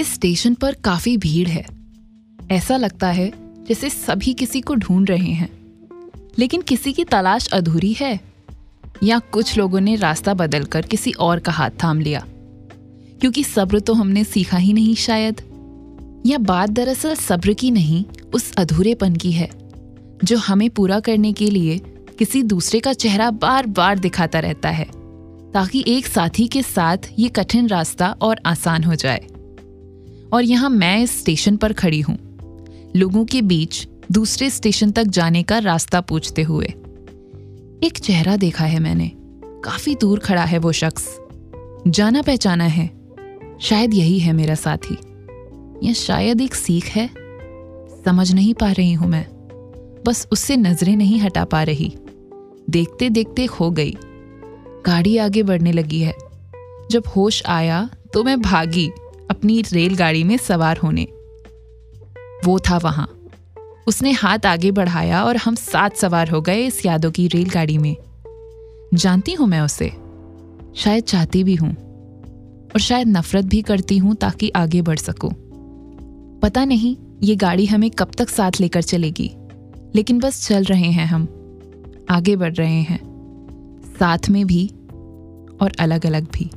इस स्टेशन पर काफ़ी भीड़ है। ऐसा लगता है जैसे सभी किसी को ढूंढ रहे हैं। लेकिन किसी की तलाश अधूरी है, या कुछ लोगों ने रास्ता बदलकर किसी और का हाथ थाम लिया। क्योंकि सब्र तो हमने सीखा ही नहीं शायद। या बात दरअसल सब्र की नहीं, उस अधूरेपन की है, जो हमें पूरा करने के लिए किसी दूसरे का चेहरा बार बार दिखाता रहता है, ताकि एक साथी के साथ ये कठिन रास्ता और आसान हो जाए। और यहाँ मैं इस स्टेशन पर खड़ी हूँ। लोगों के बीच दूसरे स्टेशन तक जाने का रास्ता पूछते हुए। एक चेहरा देखा है मैंने। काफ़ी दूर खड़ा है वो शख्स। जाना पहचाना है। शायद यही है मेरा साथी। या शायद एक सीख है? समझ नहीं पा रही हूँ मैं। बस उससे नज़रें नहीं हटा पा रही। देखते देखते खो गई। गाड़ी आगे बढ़ने लगी है। जब होश आया तो मैं भागी। अपनी रेलगाड़ी में सवार होने। वो था वहाँ। उसने हाथ आगे बढ़ाया और हम साथ सवार हो गए इस यादों की रेलगाड़ी में। जानती हूँ मैं उसे। शायद चाहती भी हूँ। और शायद नफरत भी करती हूँ ताकि आगे बढ़ सकूँ। पता नहीं ये गाड़ी हमें कब तक साथ लेकर चलेगी। लेकिन बस चल रहे हैं हम। आगे बढ़ रहे हैं। साथ में भी और अलग अलग भी।